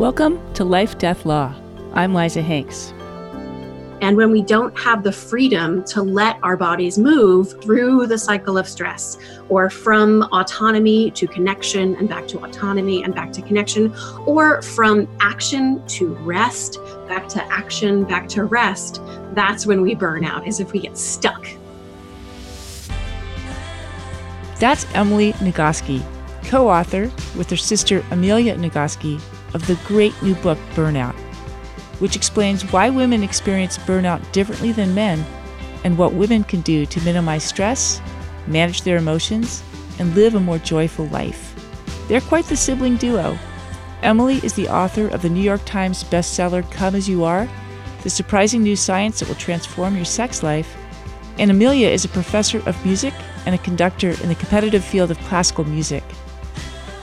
Welcome to Life Death Law. I'm Liza Hanks. And when we don't have the freedom to let our bodies move through the cycle of stress, or from autonomy to connection and back to autonomy and back to connection, or from action to rest, back to action, back to rest, that's when we burn out, is if we get stuck. That's Emily Nagoski, co author with her sister Amelia Nagoski of the great new book Burnout, which explains why women experience burnout differently than men and what women can do to minimize stress, manage their emotions, and live a more joyful life. They're quite the sibling duo. Emily is the author of the New York Times bestseller Come As You Are, the surprising new science that will transform your sex life. And Amelia is a professor of music and a conductor in the competitive field of classical music.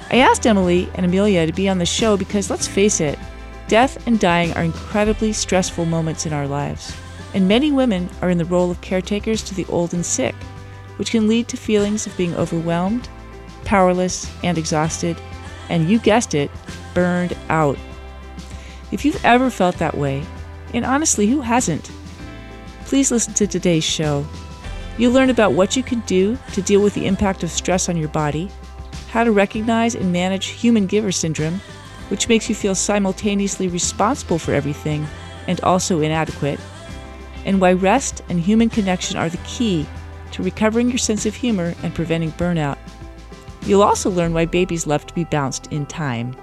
I asked Emily and Amelia to be on the show because let's face it, death and dying are incredibly stressful moments in our lives. And many women are in the role of caretakers to the old and sick, which can lead to feelings of being overwhelmed, powerless, and exhausted, and you guessed it, burned out. If you've ever felt that way, and honestly, who hasn't? Please listen to today's show. You'll learn about what you can do to deal with the impact of stress on your body how to recognize and manage human giver syndrome, which makes you feel simultaneously responsible for everything and also inadequate, and why rest and human connection are the key to recovering your sense of humor and preventing burnout. You'll also learn why babies love to be bounced in time.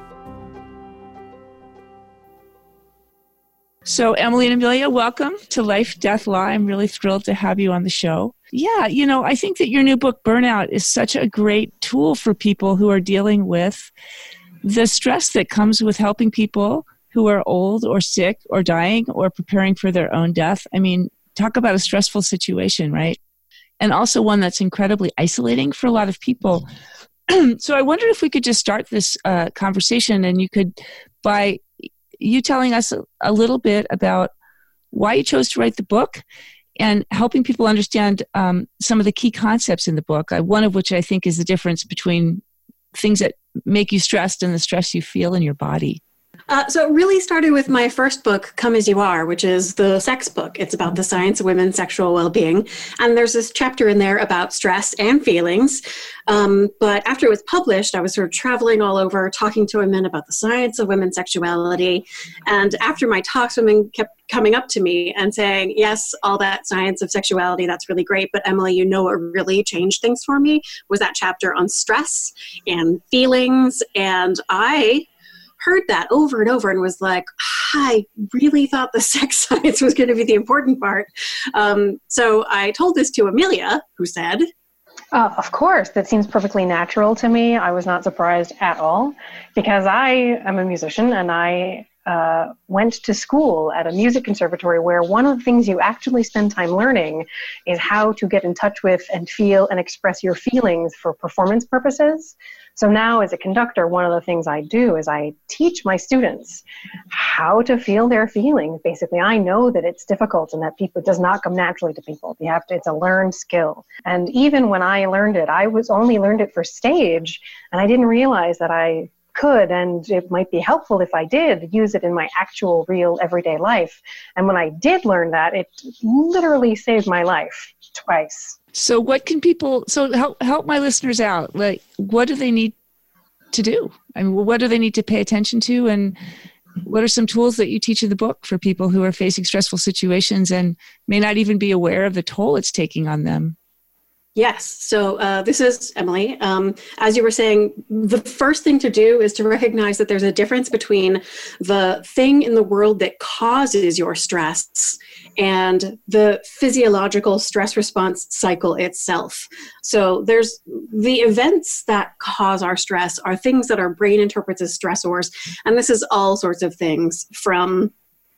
So, Emily and Amelia, welcome to Life Death Law. I'm really thrilled to have you on the show. Yeah, you know, I think that your new book, Burnout, is such a great tool for people who are dealing with the stress that comes with helping people who are old or sick or dying or preparing for their own death. I mean, talk about a stressful situation, right? And also one that's incredibly isolating for a lot of people. so I wondered if we could just start this uh, conversation and you could, by you telling us a, a little bit about why you chose to write the book and helping people understand um, some of the key concepts in the book. Uh, one of which I think is the difference between things that make you stressed and the stress you feel in your body. Uh, so it really started with my first book, Come As You Are, which is the sex book. It's about the science of women's sexual well-being, and there's this chapter in there about stress and feelings. Um, but after it was published, I was sort of traveling all over, talking to women about the science of women's sexuality. And after my talks, women kept coming up to me and saying, "Yes, all that science of sexuality, that's really great, but Emily, you know what really changed things for me was that chapter on stress and feelings." And I heard that over and over and was like, I really thought the sex science was going to be the important part. Um, so I told this to Amelia, who said, uh, of course, that seems perfectly natural to me. I was not surprised at all because I am a musician and I uh, went to school at a music conservatory where one of the things you actually spend time learning is how to get in touch with and feel and express your feelings for performance purposes. So now, as a conductor, one of the things I do is I teach my students how to feel their feelings. Basically, I know that it's difficult and that people does not come naturally to people. You have to; it's a learned skill. And even when I learned it, I was only learned it for stage, and I didn't realize that I could and it might be helpful if I did use it in my actual real everyday life. And when I did learn that, it literally saved my life twice. So what can people so help help my listeners out? Like what do they need to do? I mean what do they need to pay attention to and what are some tools that you teach in the book for people who are facing stressful situations and may not even be aware of the toll it's taking on them? Yes. So uh, this is Emily. Um, as you were saying, the first thing to do is to recognize that there's a difference between the thing in the world that causes your stress and the physiological stress response cycle itself. So there's the events that cause our stress are things that our brain interprets as stressors. And this is all sorts of things from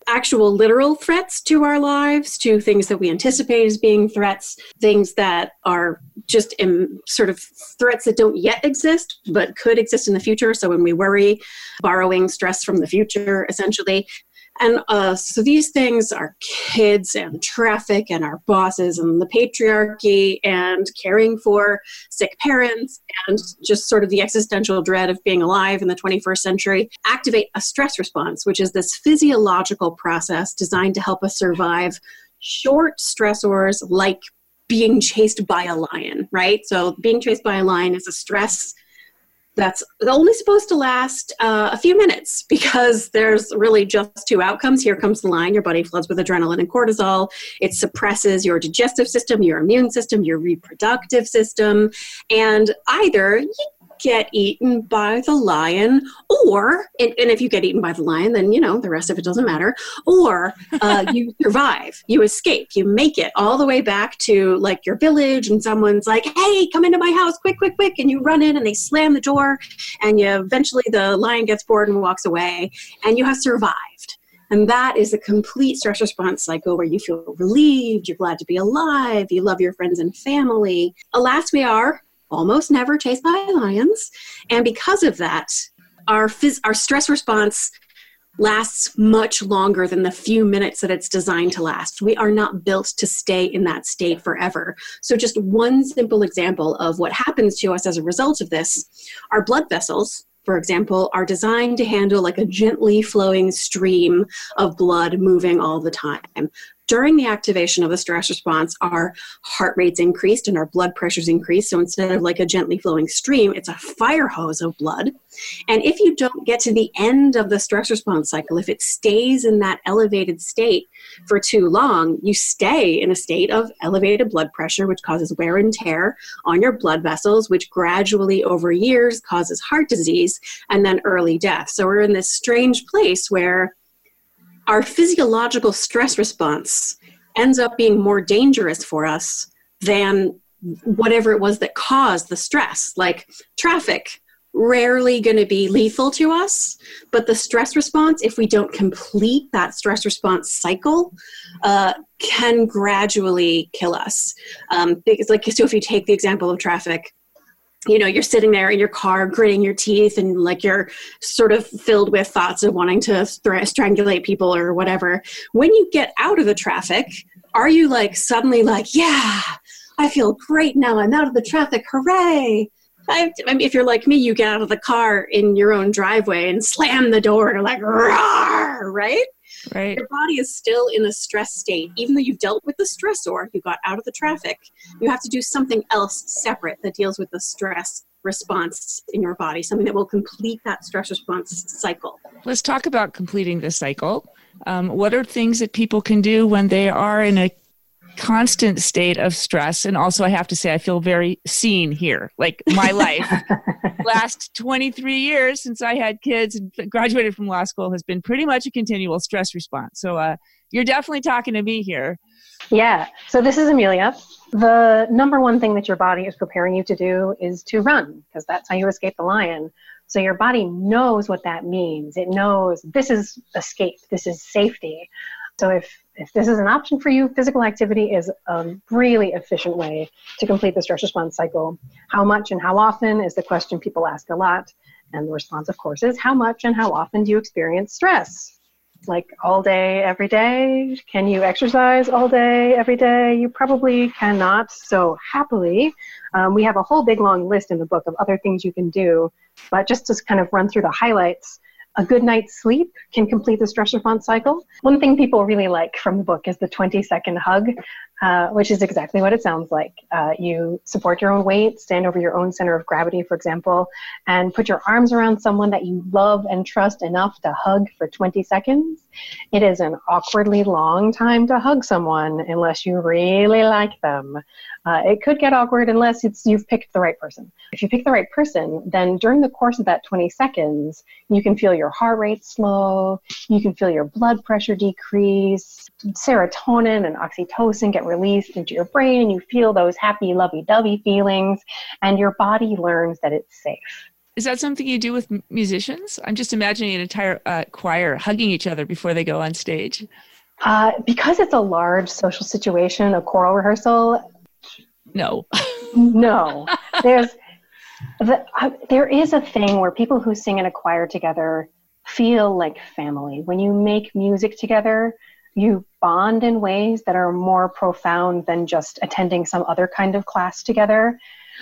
actual literal threats to our lives to things that we anticipate as being threats, things that are just sort of threats that don't yet exist but could exist in the future. So when we worry, borrowing stress from the future, essentially. And uh, so these things are kids and traffic and our bosses and the patriarchy and caring for sick parents and just sort of the existential dread of being alive in the 21st century activate a stress response, which is this physiological process designed to help us survive short stressors like being chased by a lion, right? So being chased by a lion is a stress that's only supposed to last uh, a few minutes because there's really just two outcomes. Here comes the line your body floods with adrenaline and cortisol. It suppresses your digestive system, your immune system, your reproductive system. And either get eaten by the lion, or, and, and, if you get eaten by the lion, then, you know, the rest of it doesn't matter, or uh, you survive, you escape, you make it all the way back to like your village, and someone's like, hey, come into my house, quick, quick, quick, and you run in and they slam the door, and you eventually the lion gets bored and walks away, and you have survived. And that is a complete stress response cycle where you feel relieved, you're glad to be alive, you love your friends and family. Alas, we are almost never chased by lions. And because of that, our, phys- our stress response lasts much longer than the few minutes that it's designed to last. We are not built to stay in that state forever. So, just one simple example of what happens to us as a result of this our blood vessels. For example, are designed to handle like a gently flowing stream of blood moving all the time during the activation of the stress response, our heart rates increased and our blood pressures increased. So instead of like a gently flowing stream, it's a fire hose of blood. And if you don't get to the end of the stress response cycle, if it stays in that elevated state for too long, you stay in a state of elevated blood pressure, which causes wear and tear on your blood vessels, which gradually over years causes heart disease and then early death. So we're in this strange place where our physiological stress response ends up being more dangerous for us than whatever it was that caused the stress, like traffic. Rarely going to be lethal to us, but the stress response, if we don't complete that stress response cycle, uh, can gradually kill us. Um, like, so if you take the example of traffic, you know you're sitting there in your car gritting your teeth and like you're sort of filled with thoughts of wanting to strangulate people or whatever. When you get out of the traffic are you like suddenly like yeah i feel great now i'm out of the traffic hooray! I, I mean, if you're like me, you get out of the car in your own driveway and slam the door and like, right? Right. Your body is still in a stress state. Even though you've dealt with the stressor, you got out of the traffic, you have to do something else separate that deals with the stress response in your body, something that will complete that stress response cycle. Let's talk about completing the cycle. Um, what are things that people can do when they are in a constant state of stress. And also i have to say i feel very seen here like my life. Last 23 years since i had kids and graduated from law school has been pretty much a continual stress response. So uh, you're definitely talking to me here. Yeah. So this is amelia. The number one thing that your body is preparing you to do is to run because that's how you escape the lion. So your body knows what that means. It knows this is escape. This is safety. So if if this is an option for you, physical activity is a really efficient way to complete the stress response cycle. How much and how often is the question people ask a lot. And the response, of course, is how much and how often do you experience stress? Like all day, every day? Can you exercise all day, every day? You probably cannot. So, happily, um, we have a whole big long list in the book of other things you can do. But just to kind of run through the highlights, a good night's sleep can complete the stress response cycle. One thing people really like from the book is the 20 second hug, uh, which is exactly what it sounds like. Uh, you support your own weight, stand over your own center of gravity, for example, and put your arms around someone that you love and trust enough to hug for 20 seconds. It is an awkwardly long time to hug someone unless you really like them. Uh, it could get awkward unless it's you've picked the right person. If you pick the right person, then during the course of that 20 seconds, you can feel your heart rate slow, you can feel your blood pressure decrease, serotonin and oxytocin get released into your brain, and you feel those happy, lovey-dovey feelings, and your body learns that it's safe. Is that something you do with musicians? I'm just imagining an entire uh, choir hugging each other before they go on stage. Uh, because it's a large social situation, a choral rehearsal, no. no. There's the, uh, there is a thing where people who sing in a choir together feel like family. When you make music together, you bond in ways that are more profound than just attending some other kind of class together.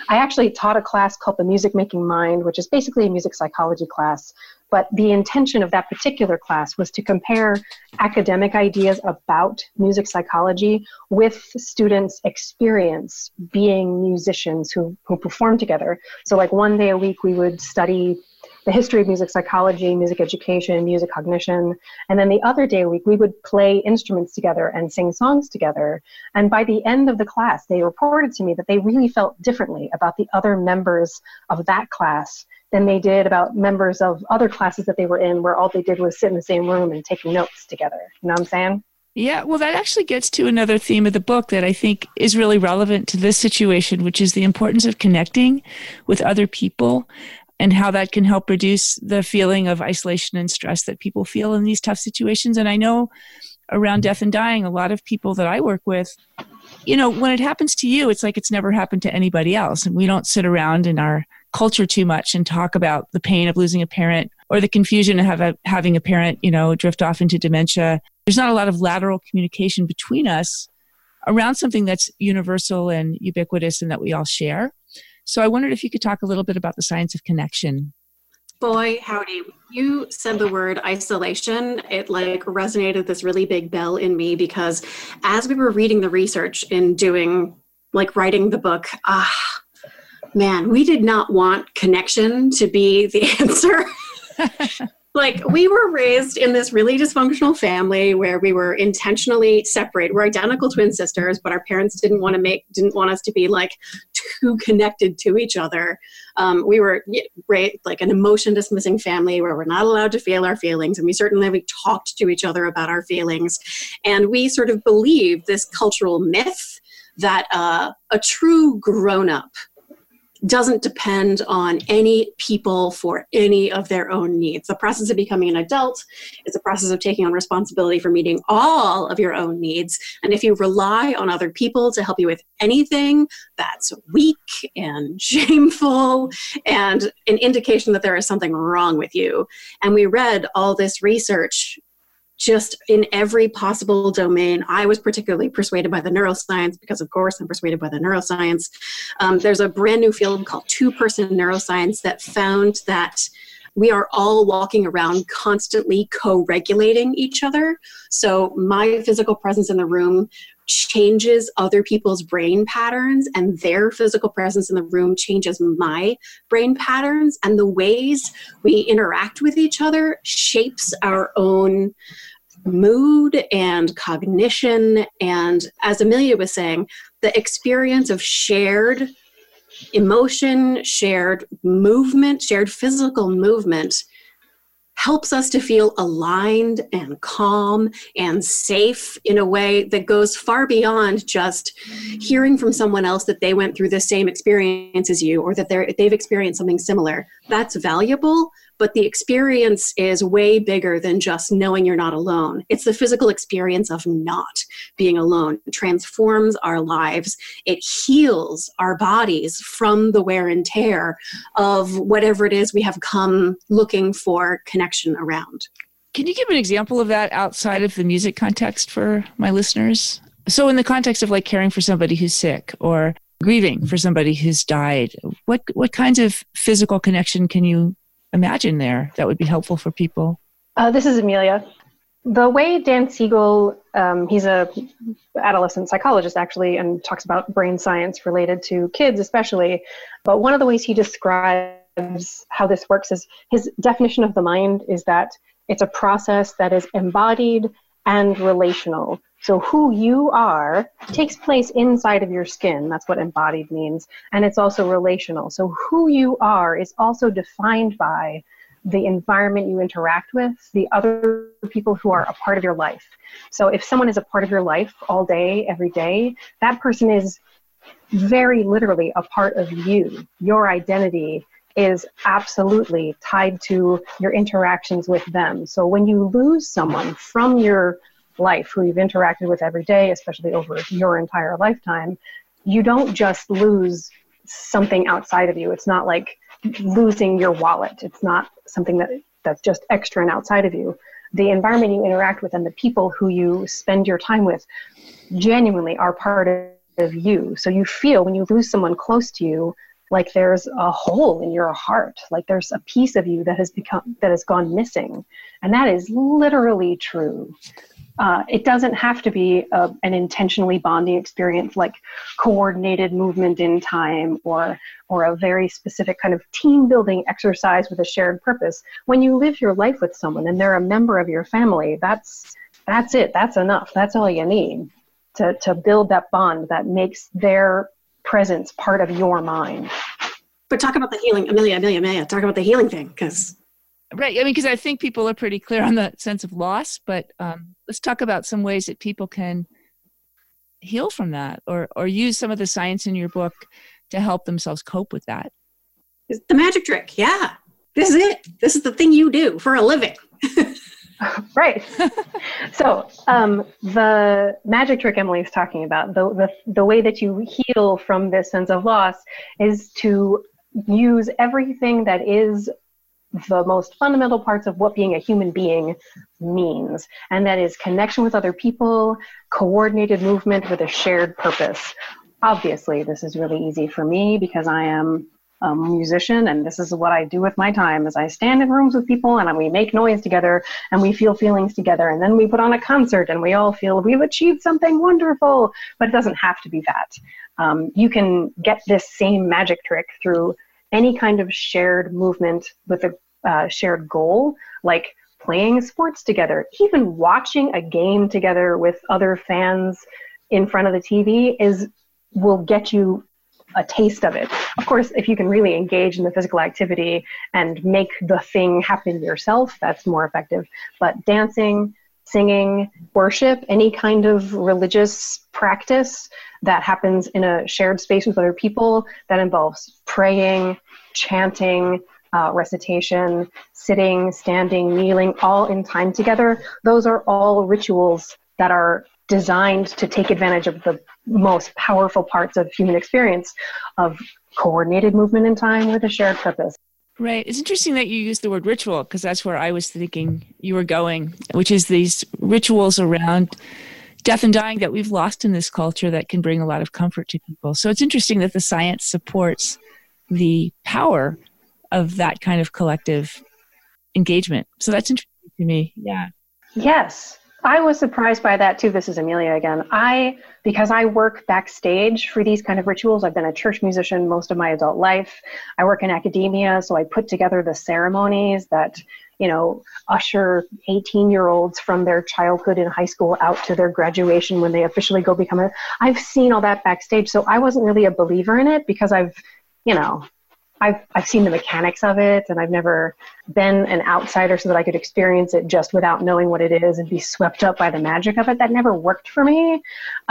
I actually taught a class called the Music Making Mind, which is basically a music psychology class. But the intention of that particular class was to compare academic ideas about music psychology with students' experience being musicians who, who perform together. So, like one day a week, we would study the history of music psychology, music education, music cognition. And then the other day a week, we would play instruments together and sing songs together. And by the end of the class, they reported to me that they really felt differently about the other members of that class than they did about members of other classes that they were in, where all they did was sit in the same room and take notes together. You know what I'm saying? Yeah, well, that actually gets to another theme of the book that I think is really relevant to this situation, which is the importance of connecting with other people and how that can help reduce the feeling of isolation and stress that people feel in these tough situations. And I know around death and dying, a lot of people that I work with, you know, when it happens to you, it's like it's never happened to anybody else. And we don't sit around in our culture too much and talk about the pain of losing a parent or the confusion of a, having a parent, you know, drift off into dementia. There's not a lot of lateral communication between us around something that's universal and ubiquitous and that we all share. So I wondered if you could talk a little bit about the science of connection. Boy, howdy. You said the word isolation. It like resonated this really big bell in me because as we were reading the research and doing like writing the book, ah, man, we did not want connection to be the answer. like we were raised in this really dysfunctional family where we were intentionally separate. We're identical twin sisters but our parents didn't want to make didn't want us to be like too connected to each other. Um, we were right, like an emotion dismissing family where we're not allowed to feel our feelings and we certainly we talked to each other about our feelings. And we sort of believed this cultural myth that uh, a true grown-up doesn't depend on any people for any of their own needs. The process of becoming an adult is a process of taking on responsibility for meeting all of your own needs. And if you rely on other people to help you with anything, that's weak and shameful and an indication that there is something wrong with you. And we read all this research just in every possible domain. I was particularly persuaded by the neuroscience because, of course, I'm persuaded by the neuroscience. Um, there's a brand new field called two person neuroscience that found that we are all walking around constantly co regulating each other. So, my physical presence in the room changes other people's brain patterns, and their physical presence in the room changes my brain patterns. And the ways we interact with each other shapes our own mood and cognition. And as Amelia was saying, the experience of shared emotion, shared movement, shared physical movement helps us to feel aligned and calm and safe in a way that goes far beyond just hearing from someone else that they went through the same experience as you or that they've experienced something similar. That's valuable, but the experience is way bigger than just knowing you're not alone. It's the physical experience of not being alone. It transforms our lives. It heals our bodies from the wear and tear of whatever it is we have come looking for connection around. Can you give an example of that outside of the music context for my listeners? So, in the context of like caring for somebody who's sick or grieving for somebody who's died, what what kinds of physical connection can you imagine there that would be helpful for people? Uh, this is Amelia. The way Dan Siegel, um, he's a adolescent psychologist actually, and talks about brain science related to kids especially. But one of the ways he describes how this works is his definition of the mind is that it's a process that is embodied and relational. So who you are takes place inside of your skin. That's what embodied means. And it's also relational. So who you are is also defined by the environment you interact with, the other people who are a part of your life. So if someone is a part of your life all day, every day, that person is very literally a part of you. Your identity is absolutely tied to your interactions with them. So when you lose someone from your life who you've interacted with every day, especially over your entire lifetime, you don't just lose something outside of you. It's not like losing your wallet. It's not something that that's just extra and outside of you. The environment you interact with and the people who you spend your time with genuinely are part of you. So you feel when you lose someone close to you, like there's a hole in your heart, like there's a piece of you that has become that has gone missing, and that is literally true. Uh, it doesn't have to be a, an intentionally bonding experience like coordinated movement in time or or a very specific kind of team building exercise with a shared purpose. When you live your life with someone and they're a member of your family that's that's it. That's enough. That's all you need to, to build that bond that makes their presence part of your mind. But talk about the healing. Amelia amelia amelia talk about the healing thing because right. I mean because i think people are pretty clear on the sense of loss but um, let's talk about some ways that people can heal from that or or use some of the science in your book to help themselves cope with that. The magic trick. Yeah. This is it. This is the thing you do for a living. Right. So um, the magic trick emily is talking about the, the the way that you heal from this sense of loss is to use everything that is the most fundamental parts of what being a human being means, and that is connection with other people, coordinated movement with a shared purpose. Obviously, this is really easy for me because I am a musician and this is what I do with my time is I stand in rooms with people and we make noise together and we feel feelings together and then we put on a concert and we all feel we've achieved something wonderful but it doesn't have to be that um, you can get this same magic trick through any kind of shared movement with a uh, shared goal, like playing sports together, even watching a game together with other fans in front of the TV is will get you a taste of it. Of course, if you can really engage in the physical activity and make the thing happen yourself, that's more effective. But dancing, singing, worship, any kind of religious practice that happens in a shared space with other people that involves praying, chanting, uh, recitation, sitting, standing, kneeling, all in time together, those are all rituals that are designed to take advantage of the most powerful parts of human experience of coordinated movement in time with a shared purpose. Right. It's interesting that you use the word ritual because that's where I was thinking you were going, which is these rituals around death and dying that we've lost in this culture that can bring a lot of comfort to people. So it's interesting that the science supports the power of that kind of collective engagement. So that's interesting to me. Yeah. Yes. I was surprised by that too. This is Amelia again. I, because I work backstage for these kind of rituals, I've been a church musician most of my adult life. I work in academia, so I put together the ceremonies that, you know, usher 18 year olds from their childhood in high school out to their graduation when they officially go become a. I've seen all that backstage, so I wasn't really a believer in it because I've, you know, I've, I've seen the mechanics of it and I've never been an outsider so that I could experience it just without knowing what it is and be swept up by the magic of it. That never worked for me.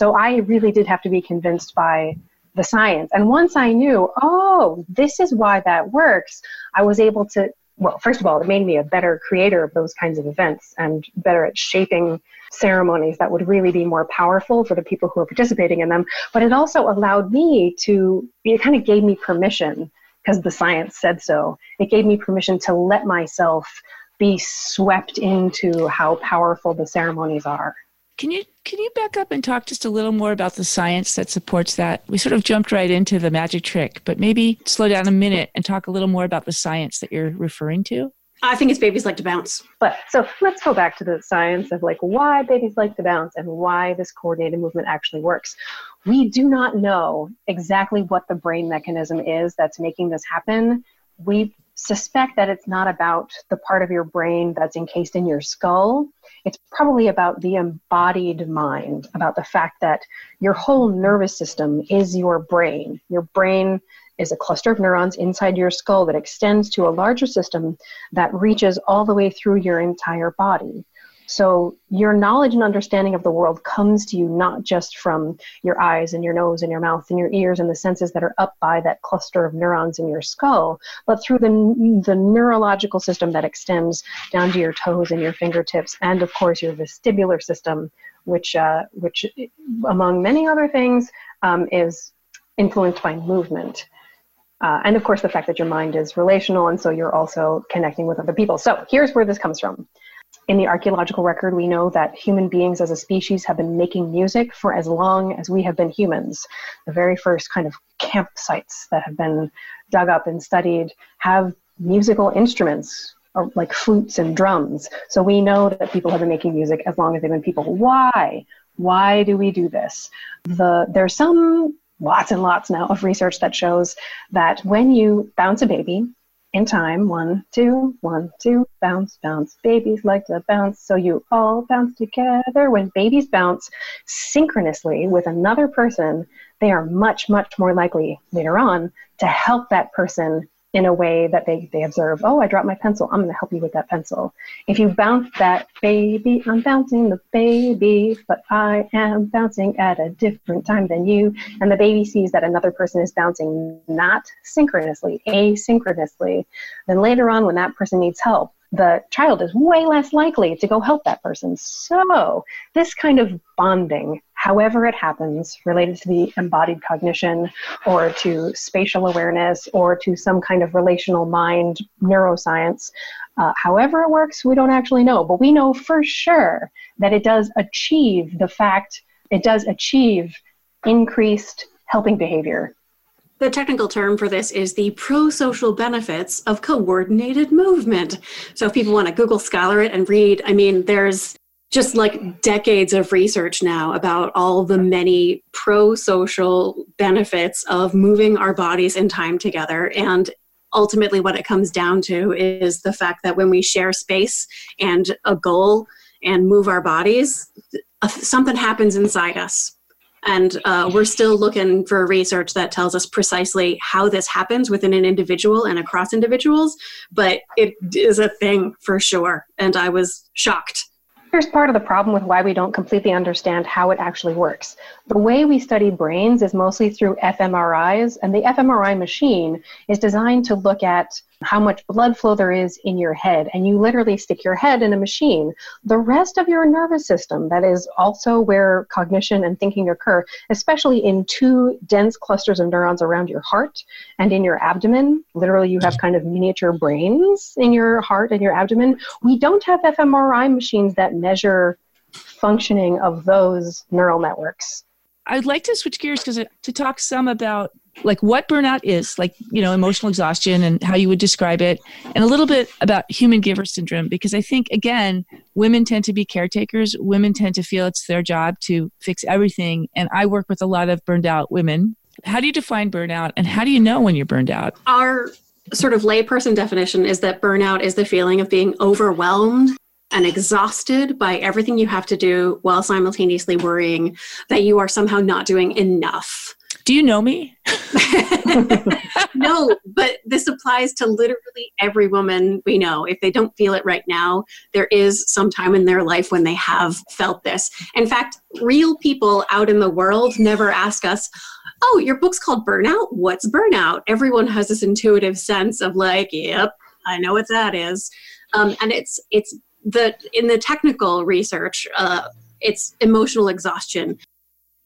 So I really did have to be convinced by the science. And once I knew, oh, this is why that works, I was able to, well, first of all, it made me a better creator of those kinds of events and better at shaping ceremonies that would really be more powerful for the people who are participating in them. But it also allowed me to, it kind of gave me permission because the science said so. It gave me permission to let myself be swept into how powerful the ceremonies are. Can you can you back up and talk just a little more about the science that supports that? We sort of jumped right into the magic trick, but maybe slow down a minute and talk a little more about the science that you're referring to. I think it's babies like to bounce. But so let's go back to the science of like why babies like to bounce and why this coordinated movement actually works. We do not know exactly what the brain mechanism is that's making this happen. We suspect that it's not about the part of your brain that's encased in your skull. It's probably about the embodied mind, about the fact that your whole nervous system is your brain. Your brain is a cluster of neurons inside your skull that extends to a larger system that reaches all the way through your entire body. So your knowledge and understanding of the world comes to you not just from your eyes and your nose and your mouth and your ears and the senses that are up by that cluster of neurons in your skull, but through the, the neurological system that extends down to your toes and your fingertips, and of course your vestibular system, which, uh, which among many other things, um, is influenced by movement. Uh, and of course, the fact that your mind is relational, and so you're also connecting with other people. So here's where this comes from. In the archaeological record, we know that human beings as a species have been making music for as long as we have been humans. The very first kind of campsites that have been dug up and studied have musical instruments like flutes and drums. So we know that people have been making music as long as they've been people. Why? Why do we do this? The there's some lots and lots now of research that shows that when you bounce a baby in time, one, two, one, two, bounce, bounce. Babies like to bounce, so you all bounce together. When babies bounce synchronously with another person, they are much, much more likely later on to help that person in a way that they, they observe, oh, I dropped my pencil. I'm going to help you with that pencil. If you bounce that baby, I'm bouncing the baby, but I am bouncing at a different time than you. And the baby sees that another person is bouncing not synchronously, asynchronously. Then later on, when that person needs help, the child is way less likely to go help that person. So, this kind of bonding, however it happens, related to the embodied cognition or to spatial awareness or to some kind of relational mind neuroscience, uh, however it works, we don't actually know. But we know for sure that it does achieve the fact, it does achieve increased helping behavior the technical term for this is the pro-social benefits of coordinated movement. So if people want to Google Scholar it and read, I mean, there's just like decades of research now about all the many pro-social benefits of moving our bodies in time together and ultimately what it comes down to is the fact that when we share space and a goal and move our bodies something happens inside us and uh, we're still looking for research that tells us precisely how this happens within an individual and across individuals. But it is a thing for sure. And I was shocked Here's part of the problem with why we don't completely understand how it actually works. The way we study brains is mostly through fMRIs, and the fMRI machine is designed to look at how much blood flow there is in your head, and you literally stick your head in a machine. The rest of your nervous system, that is also where cognition and thinking occur, especially in two dense clusters of neurons around your heart and in your abdomen. Literally, you have kind of miniature brains in your heart and your abdomen. We don't have fMRI machines that measure functioning of those neural networks. I'd like to switch gears because to talk some about like what burnout is, like, you know, emotional exhaustion and how you would describe it, and a little bit about human giver syndrome, because I think, again, women tend to be caretakers. Women tend to feel it's their job to fix everything. And I work with a lot of burned out women. How do you define burnout and how do you know when you're burned out? Our sort of layperson definition is that burnout is the feeling of being overwhelmed and exhausted by everything you have to do while simultaneously worrying that you are somehow not doing enough do you know me? no, but this applies to literally every woman we know. If they don't feel it right now, there is some time in their life when they have felt this. In fact, real people out in the world never ask us, Oh, your book's called Burnout? What's burnout? Everyone has this intuitive sense of like, yep, I know what that is. Um, and it's it's the in the technical research, uh, it's emotional exhaustion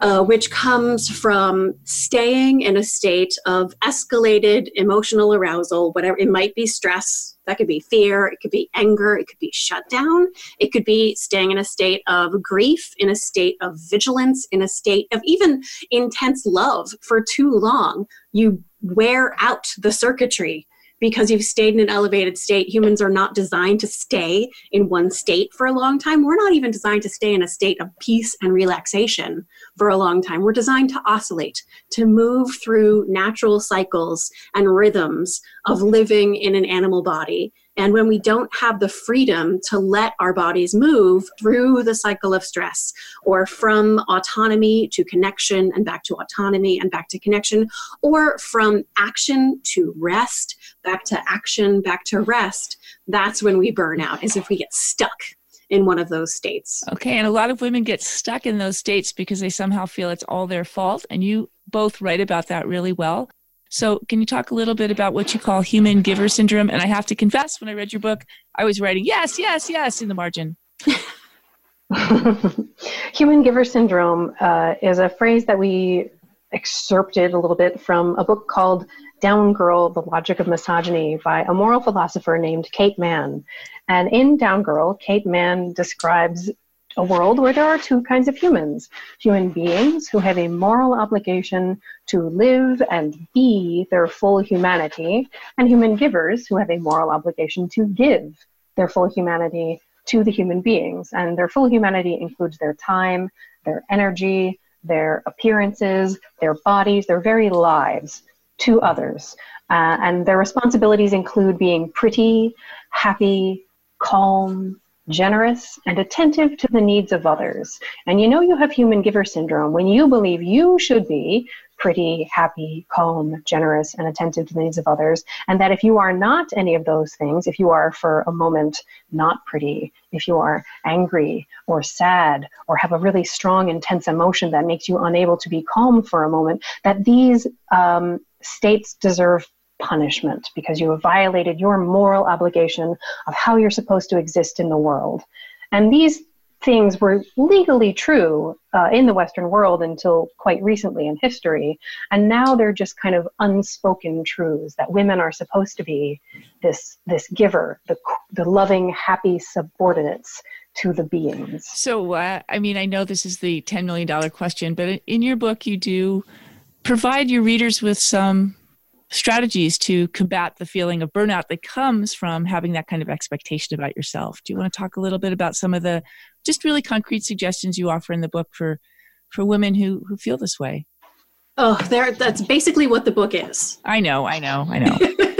uh, which comes from staying in a state of escalated emotional arousal, whatever it might be stress, that could be fear, it could be anger, it could be shutdown, it could be staying in a state of grief, in a state of vigilance, in a state of even intense love for too long. You wear out the circuitry because you've stayed in an elevated state. Humans are not designed to stay in one state for a long time. We're not even designed to stay in a state of peace and relaxation for a long time. We're designed to oscillate, to move through natural cycles and rhythms of living in an animal body and when we don't have the freedom to let our bodies move through the cycle of stress or from autonomy to connection and back to autonomy and back to connection, or from action to rest, back to action, back to rest, that's when we burn out, is if we get stuck in one of those states. Okay, and a lot of women get stuck in those states because they somehow feel it's all their fault. And you both write about that really well. So, can you talk a little bit about what you call human giver syndrome? And I have to confess, when I read your book, I was writing yes, yes, yes in the margin. human giver syndrome uh, is a phrase that we excerpted a little bit from a book called Down Girl The Logic of Misogyny by a moral philosopher named Kate Manne. And in Down Girl, Kate Manne describes a world where there are two kinds of humans human beings who have a moral obligation to live and be their full humanity, and human givers who have a moral obligation to give their full humanity to the human beings. And their full humanity includes their time, their energy, their appearances, their bodies, their very lives to others. Uh, and their responsibilities include being pretty, happy, calm, generous, and attentive to the needs of others. And you know you have human giver syndrome when you believe you should be pretty, happy, calm, generous, and attentive to the needs of others. And that if you are not any of those things, if you are for a moment not pretty, if you are angry or sad or have a really strong, intense emotion that makes you unable to be calm for a moment, that these um, states deserve punishment because you have violated your moral obligation of how you're supposed to exist in the world. And these things were legally true uh, in the Western world until quite recently in history. And now they're just kind of unspoken truths that women are supposed to be this, this giver, the, the loving, happy subordinates to the beings. So, uh, I mean, I know this is the $10 million question, but in your book, you do provide your readers with some strategies to combat the feeling of burnout that comes from having that kind of expectation about yourself. Do you want to talk a little bit about some of the just really concrete suggestions you offer in the book for for women who who feel this way? Oh, there that's basically what the book is. I know, I know, I know.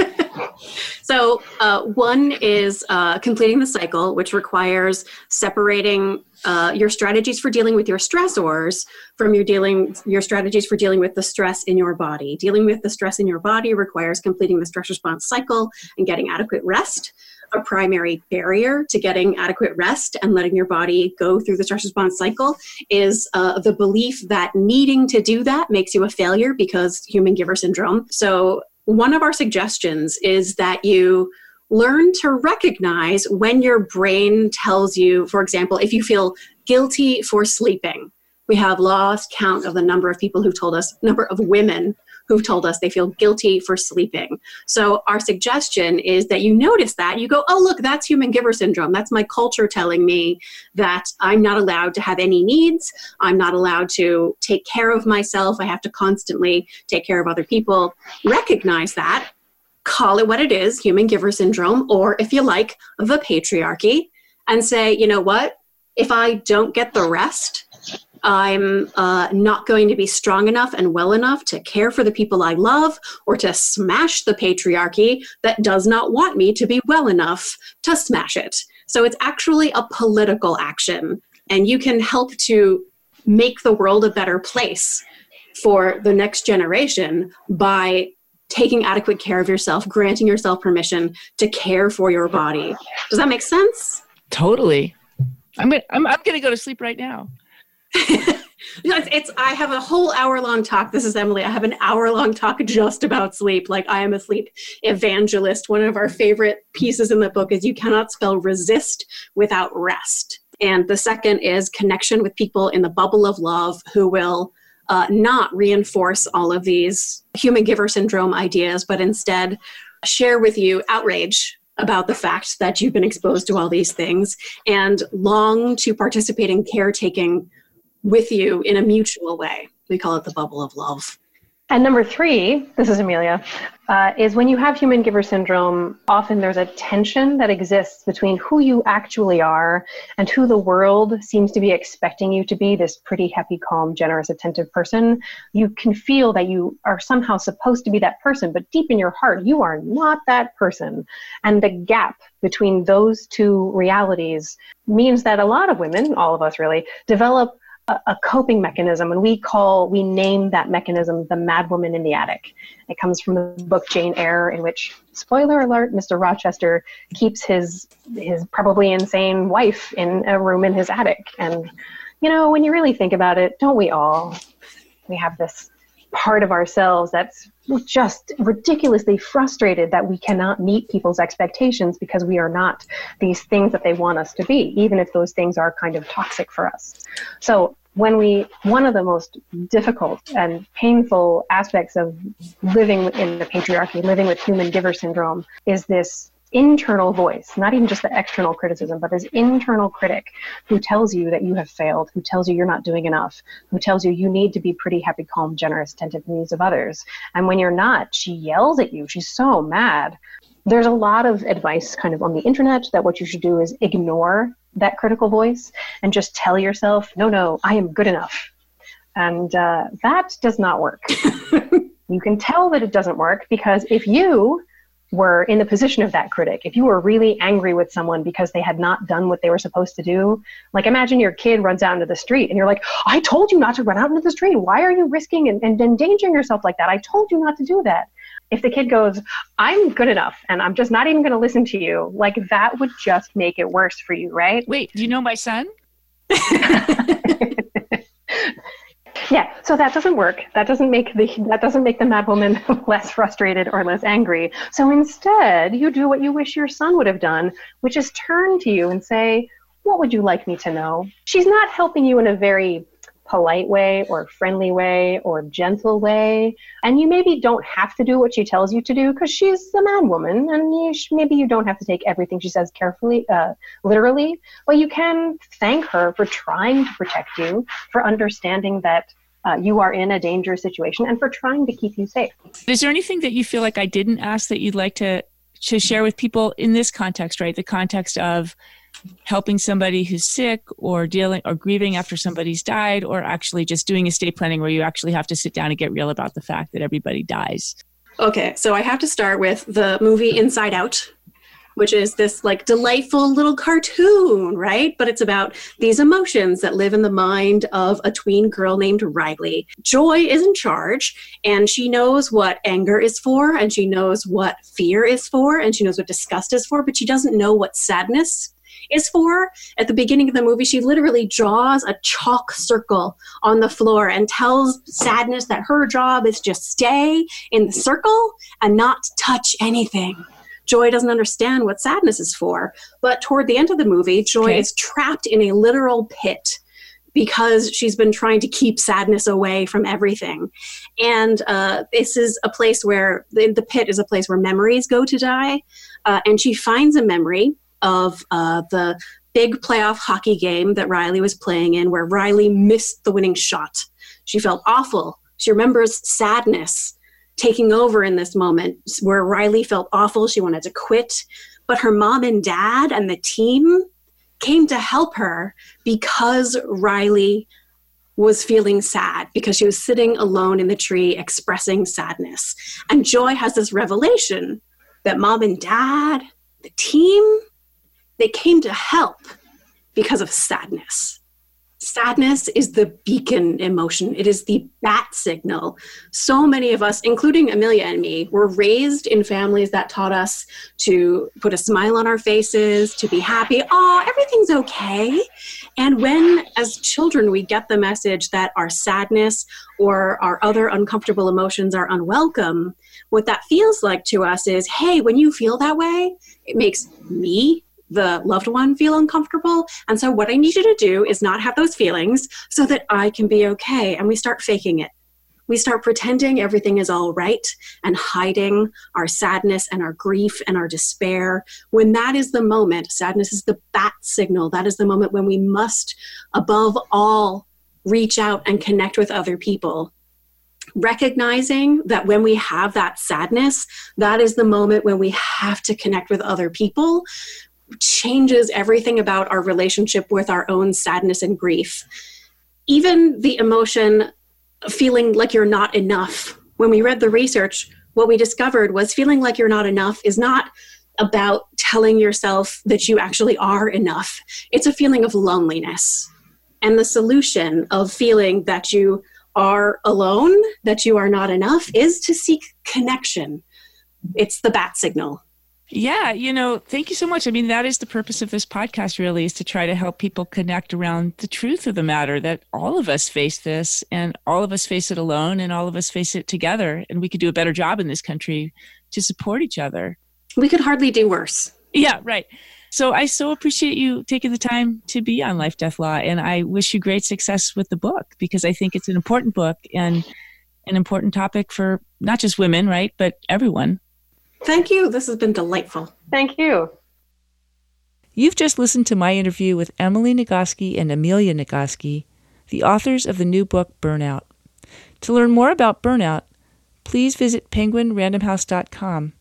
so, uh, one is uh, completing the cycle, which requires separating uh, your strategies for dealing with your stressors from your dealing your strategies for dealing with the stress in your body. Dealing with the stress in your body requires completing the stress response cycle and getting adequate rest. A primary barrier to getting adequate rest and letting your body go through the stress response cycle is uh, the belief that needing to do that makes you a failure because human giver syndrome. So, one of our suggestions is that you learn to recognize when your brain tells you, for example, if you feel guilty for sleeping. We have lost count of the number of people who've told us, number of women who've told us they feel guilty for sleeping. So our suggestion is that you notice that. You go, oh, look, that's human giver syndrome. That's my culture telling me that I'm not allowed to have any needs. I'm not allowed to take care of myself. I have to constantly take care of other people. Recognize that call it what it is human giver syndrome, or if you like, the patriarchy, and say, you know what? If I don't get the rest, I'm uh, not going to be strong enough and well enough to care for the people I love or to smash the patriarchy that does not want me to be well enough to smash it. So it's actually a political action, and you can help to make the world a better place for the next generation by taking adequate care of yourself, granting yourself permission to care for your body. Does that make sense? Totally. I'm I'm, I'm gonna go to sleep right now. It's, it's I have a whole hour long talk. This is Emily. I have an hour long talk just about sleep. Like I am a sleep evangelist. One of our favorite pieces in the book is you cannot spell resist without rest. And the second is connection with people in the bubble of love who will uh, not reinforce all of these human giver syndrome ideas, but instead share with you outrage about the fact that you've been exposed to all these things and long to participate in caretaking with you in a mutual way. We call it the bubble of love. And number three, this is Amelia, uh, is when you have human giver syndrome, often there's a tension that exists between who you actually are and who the world seems to be expecting you to be this pretty happy, calm, generous, attentive person. You can feel that you are somehow supposed to be that person, but deep in your heart, you are not that person. And the gap between those two realities means that a lot of women, all of us really, develop a, coping mechanism, and we call we name that mechanism the madwoman in the attic. It comes from the book Jane Eyre, in which, spoiler alert, Mr. Rochester keeps his his probably insane wife in a room in his attic. And you know, when you really think about it, don't we all? We have this part of ourselves that's just ridiculously frustrated that we cannot meet people's expectations because we are not these things that they want us to be, even if those things are kind of toxic for us. So when we one of the most difficult and painful aspects of living in the patriarchy living with human giver syndrome is this internal voice not even just the external criticism but this internal critic who tells you that you have failed who tells you you're not doing enough who tells you you need to be pretty happy calm generous attentive to the needs of others and when you're not she yells at you she's so mad there's a lot of advice kind of on the internet that what you should do is ignore that critical voice and just tell yourself, no, no, I am good enough. And uh, that does not work. you can tell that it doesn't work because if you were in the position of that critic, if you were really angry with someone because they had not done what they were supposed to do, like imagine your kid runs out into the street and you're like, I told you not to run out into the street. Why are you risking and, and endangering yourself like that? I told you not to do that if the kid goes, I'm good enough and I'm just not even going to listen to you, like that would just make it worse for you, right? Wait, do you know my son? yeah, so that doesn't work. That doesn't make the that doesn't make the mad woman less frustrated or less angry. So instead, you do what you wish your son would have done, which is turn to you and say, "What would you like me to know?" She's not helping you in a very polite way or friendly way or gentle way. And you maybe don't have to do what she tells you to do because she's a man woman and you sh- maybe you don't have to take everything she says carefully, uh, literally, but you can thank her for trying to protect you, for understanding that uh, you are in a dangerous situation and for trying to keep you safe. Is there anything that you feel like I didn't ask that you'd like to to share with people in this context, right? The context of helping somebody who's sick or dealing or grieving after somebody's died or actually just doing estate planning where you actually have to sit down and get real about the fact that everybody dies okay so i have to start with the movie inside out which is this like delightful little cartoon right but it's about these emotions that live in the mind of a tween girl named riley joy is in charge and she knows what anger is for and she knows what fear is for and she knows what disgust is for but she doesn't know what sadness is for. At the beginning of the movie, she literally draws a chalk circle on the floor and tells Sadness that her job is just stay in the circle and not touch anything. Joy doesn't understand what sadness is for. But toward the end of the movie, Joy okay. is trapped in a literal pit because she's been trying to keep sadness away from everything. And uh, this is a place where the, the, pit is a place where memories go to die. Uh, and she finds a memory of uh, the big playoff hockey game that Riley was playing in, where Riley missed the winning shot. She felt awful. She remembers sadness taking over in this moment where Riley felt awful. She wanted to quit. But her mom and dad and the team came to help her because Riley was feeling sad because she was sitting alone in the tree expressing sadness. And Joy has this revelation that mom and dad, the team, they came to help because of sadness. Sadness is the beacon emotion. It is the bat signal. So many of us, including Amelia and me, were raised in families that taught us to put a smile on our faces, to be happy. Oh, everything's okay. And when, as children, we get the message that our sadness or our other uncomfortable emotions are unwelcome, what that feels like to us is hey, when you feel that way, it makes me the loved one feel uncomfortable. And so, what I need you to do is not have those feelings so that I can be okay. And we start faking it. We start pretending everything is all right and hiding our sadness and our grief and our despair. When that is the moment, sadness is the bat signal. That is the moment when we must, above all, reach out and connect with other people recognizing that when we have that sadness, that is the moment when we have to connect with other people changes everything about our relationship with our own sadness and grief. Even the emotion feeling like you're not enough. When we read the research, what we discovered was feeling like you're not enough is not about telling yourself that you actually are enough. It's a feeling of loneliness. And the solution of feeling that you are alone, that you are not enough, is to seek connection. It's the bat signal. Yeah, you know, thank you so much. I mean, that is the purpose of this podcast, really, is to try to help people connect around the truth of the matter that all of us face this and all of us face it alone and all of us face it together. And we could do a better job in this country to support each other. We could hardly do worse. Yeah, right. So I so appreciate you taking the time to be on Life Death Law, and I wish you great success with the book because I think it's an important book and an important topic for not just women, right, but everyone. Thank you. This has been delightful. Thank you. You've just listened to my interview with Emily Nagoski and Amelia Nagoski, the authors of the new book Burnout. To learn more about burnout, please visit penguinrandomhouse.com.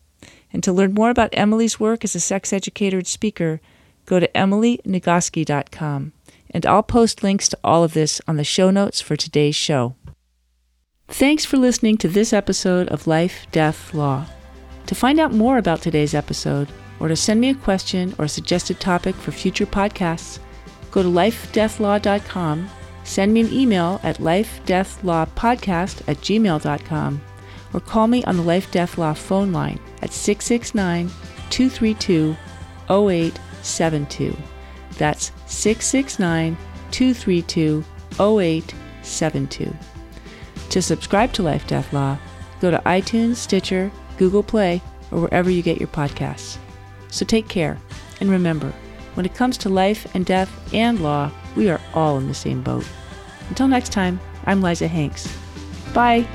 And to learn more about Emily's work as a sex educator and speaker, go to emilynagoski.com. And I'll post links to all of this on the show notes for today's show. Thanks for listening to this episode of Life, Death, Law. To find out more about today's episode, or to send me a question or a suggested topic for future podcasts, go to lifedeathlaw.com, send me an email at lifedeathlawpodcast at gmail.com, or call me on the Life Death Law phone line at 669 232 0872. That's 669 232 0872. To subscribe to Life Death Law, go to iTunes, Stitcher, Google Play, or wherever you get your podcasts. So take care, and remember, when it comes to life and death and law, we are all in the same boat. Until next time, I'm Liza Hanks. Bye.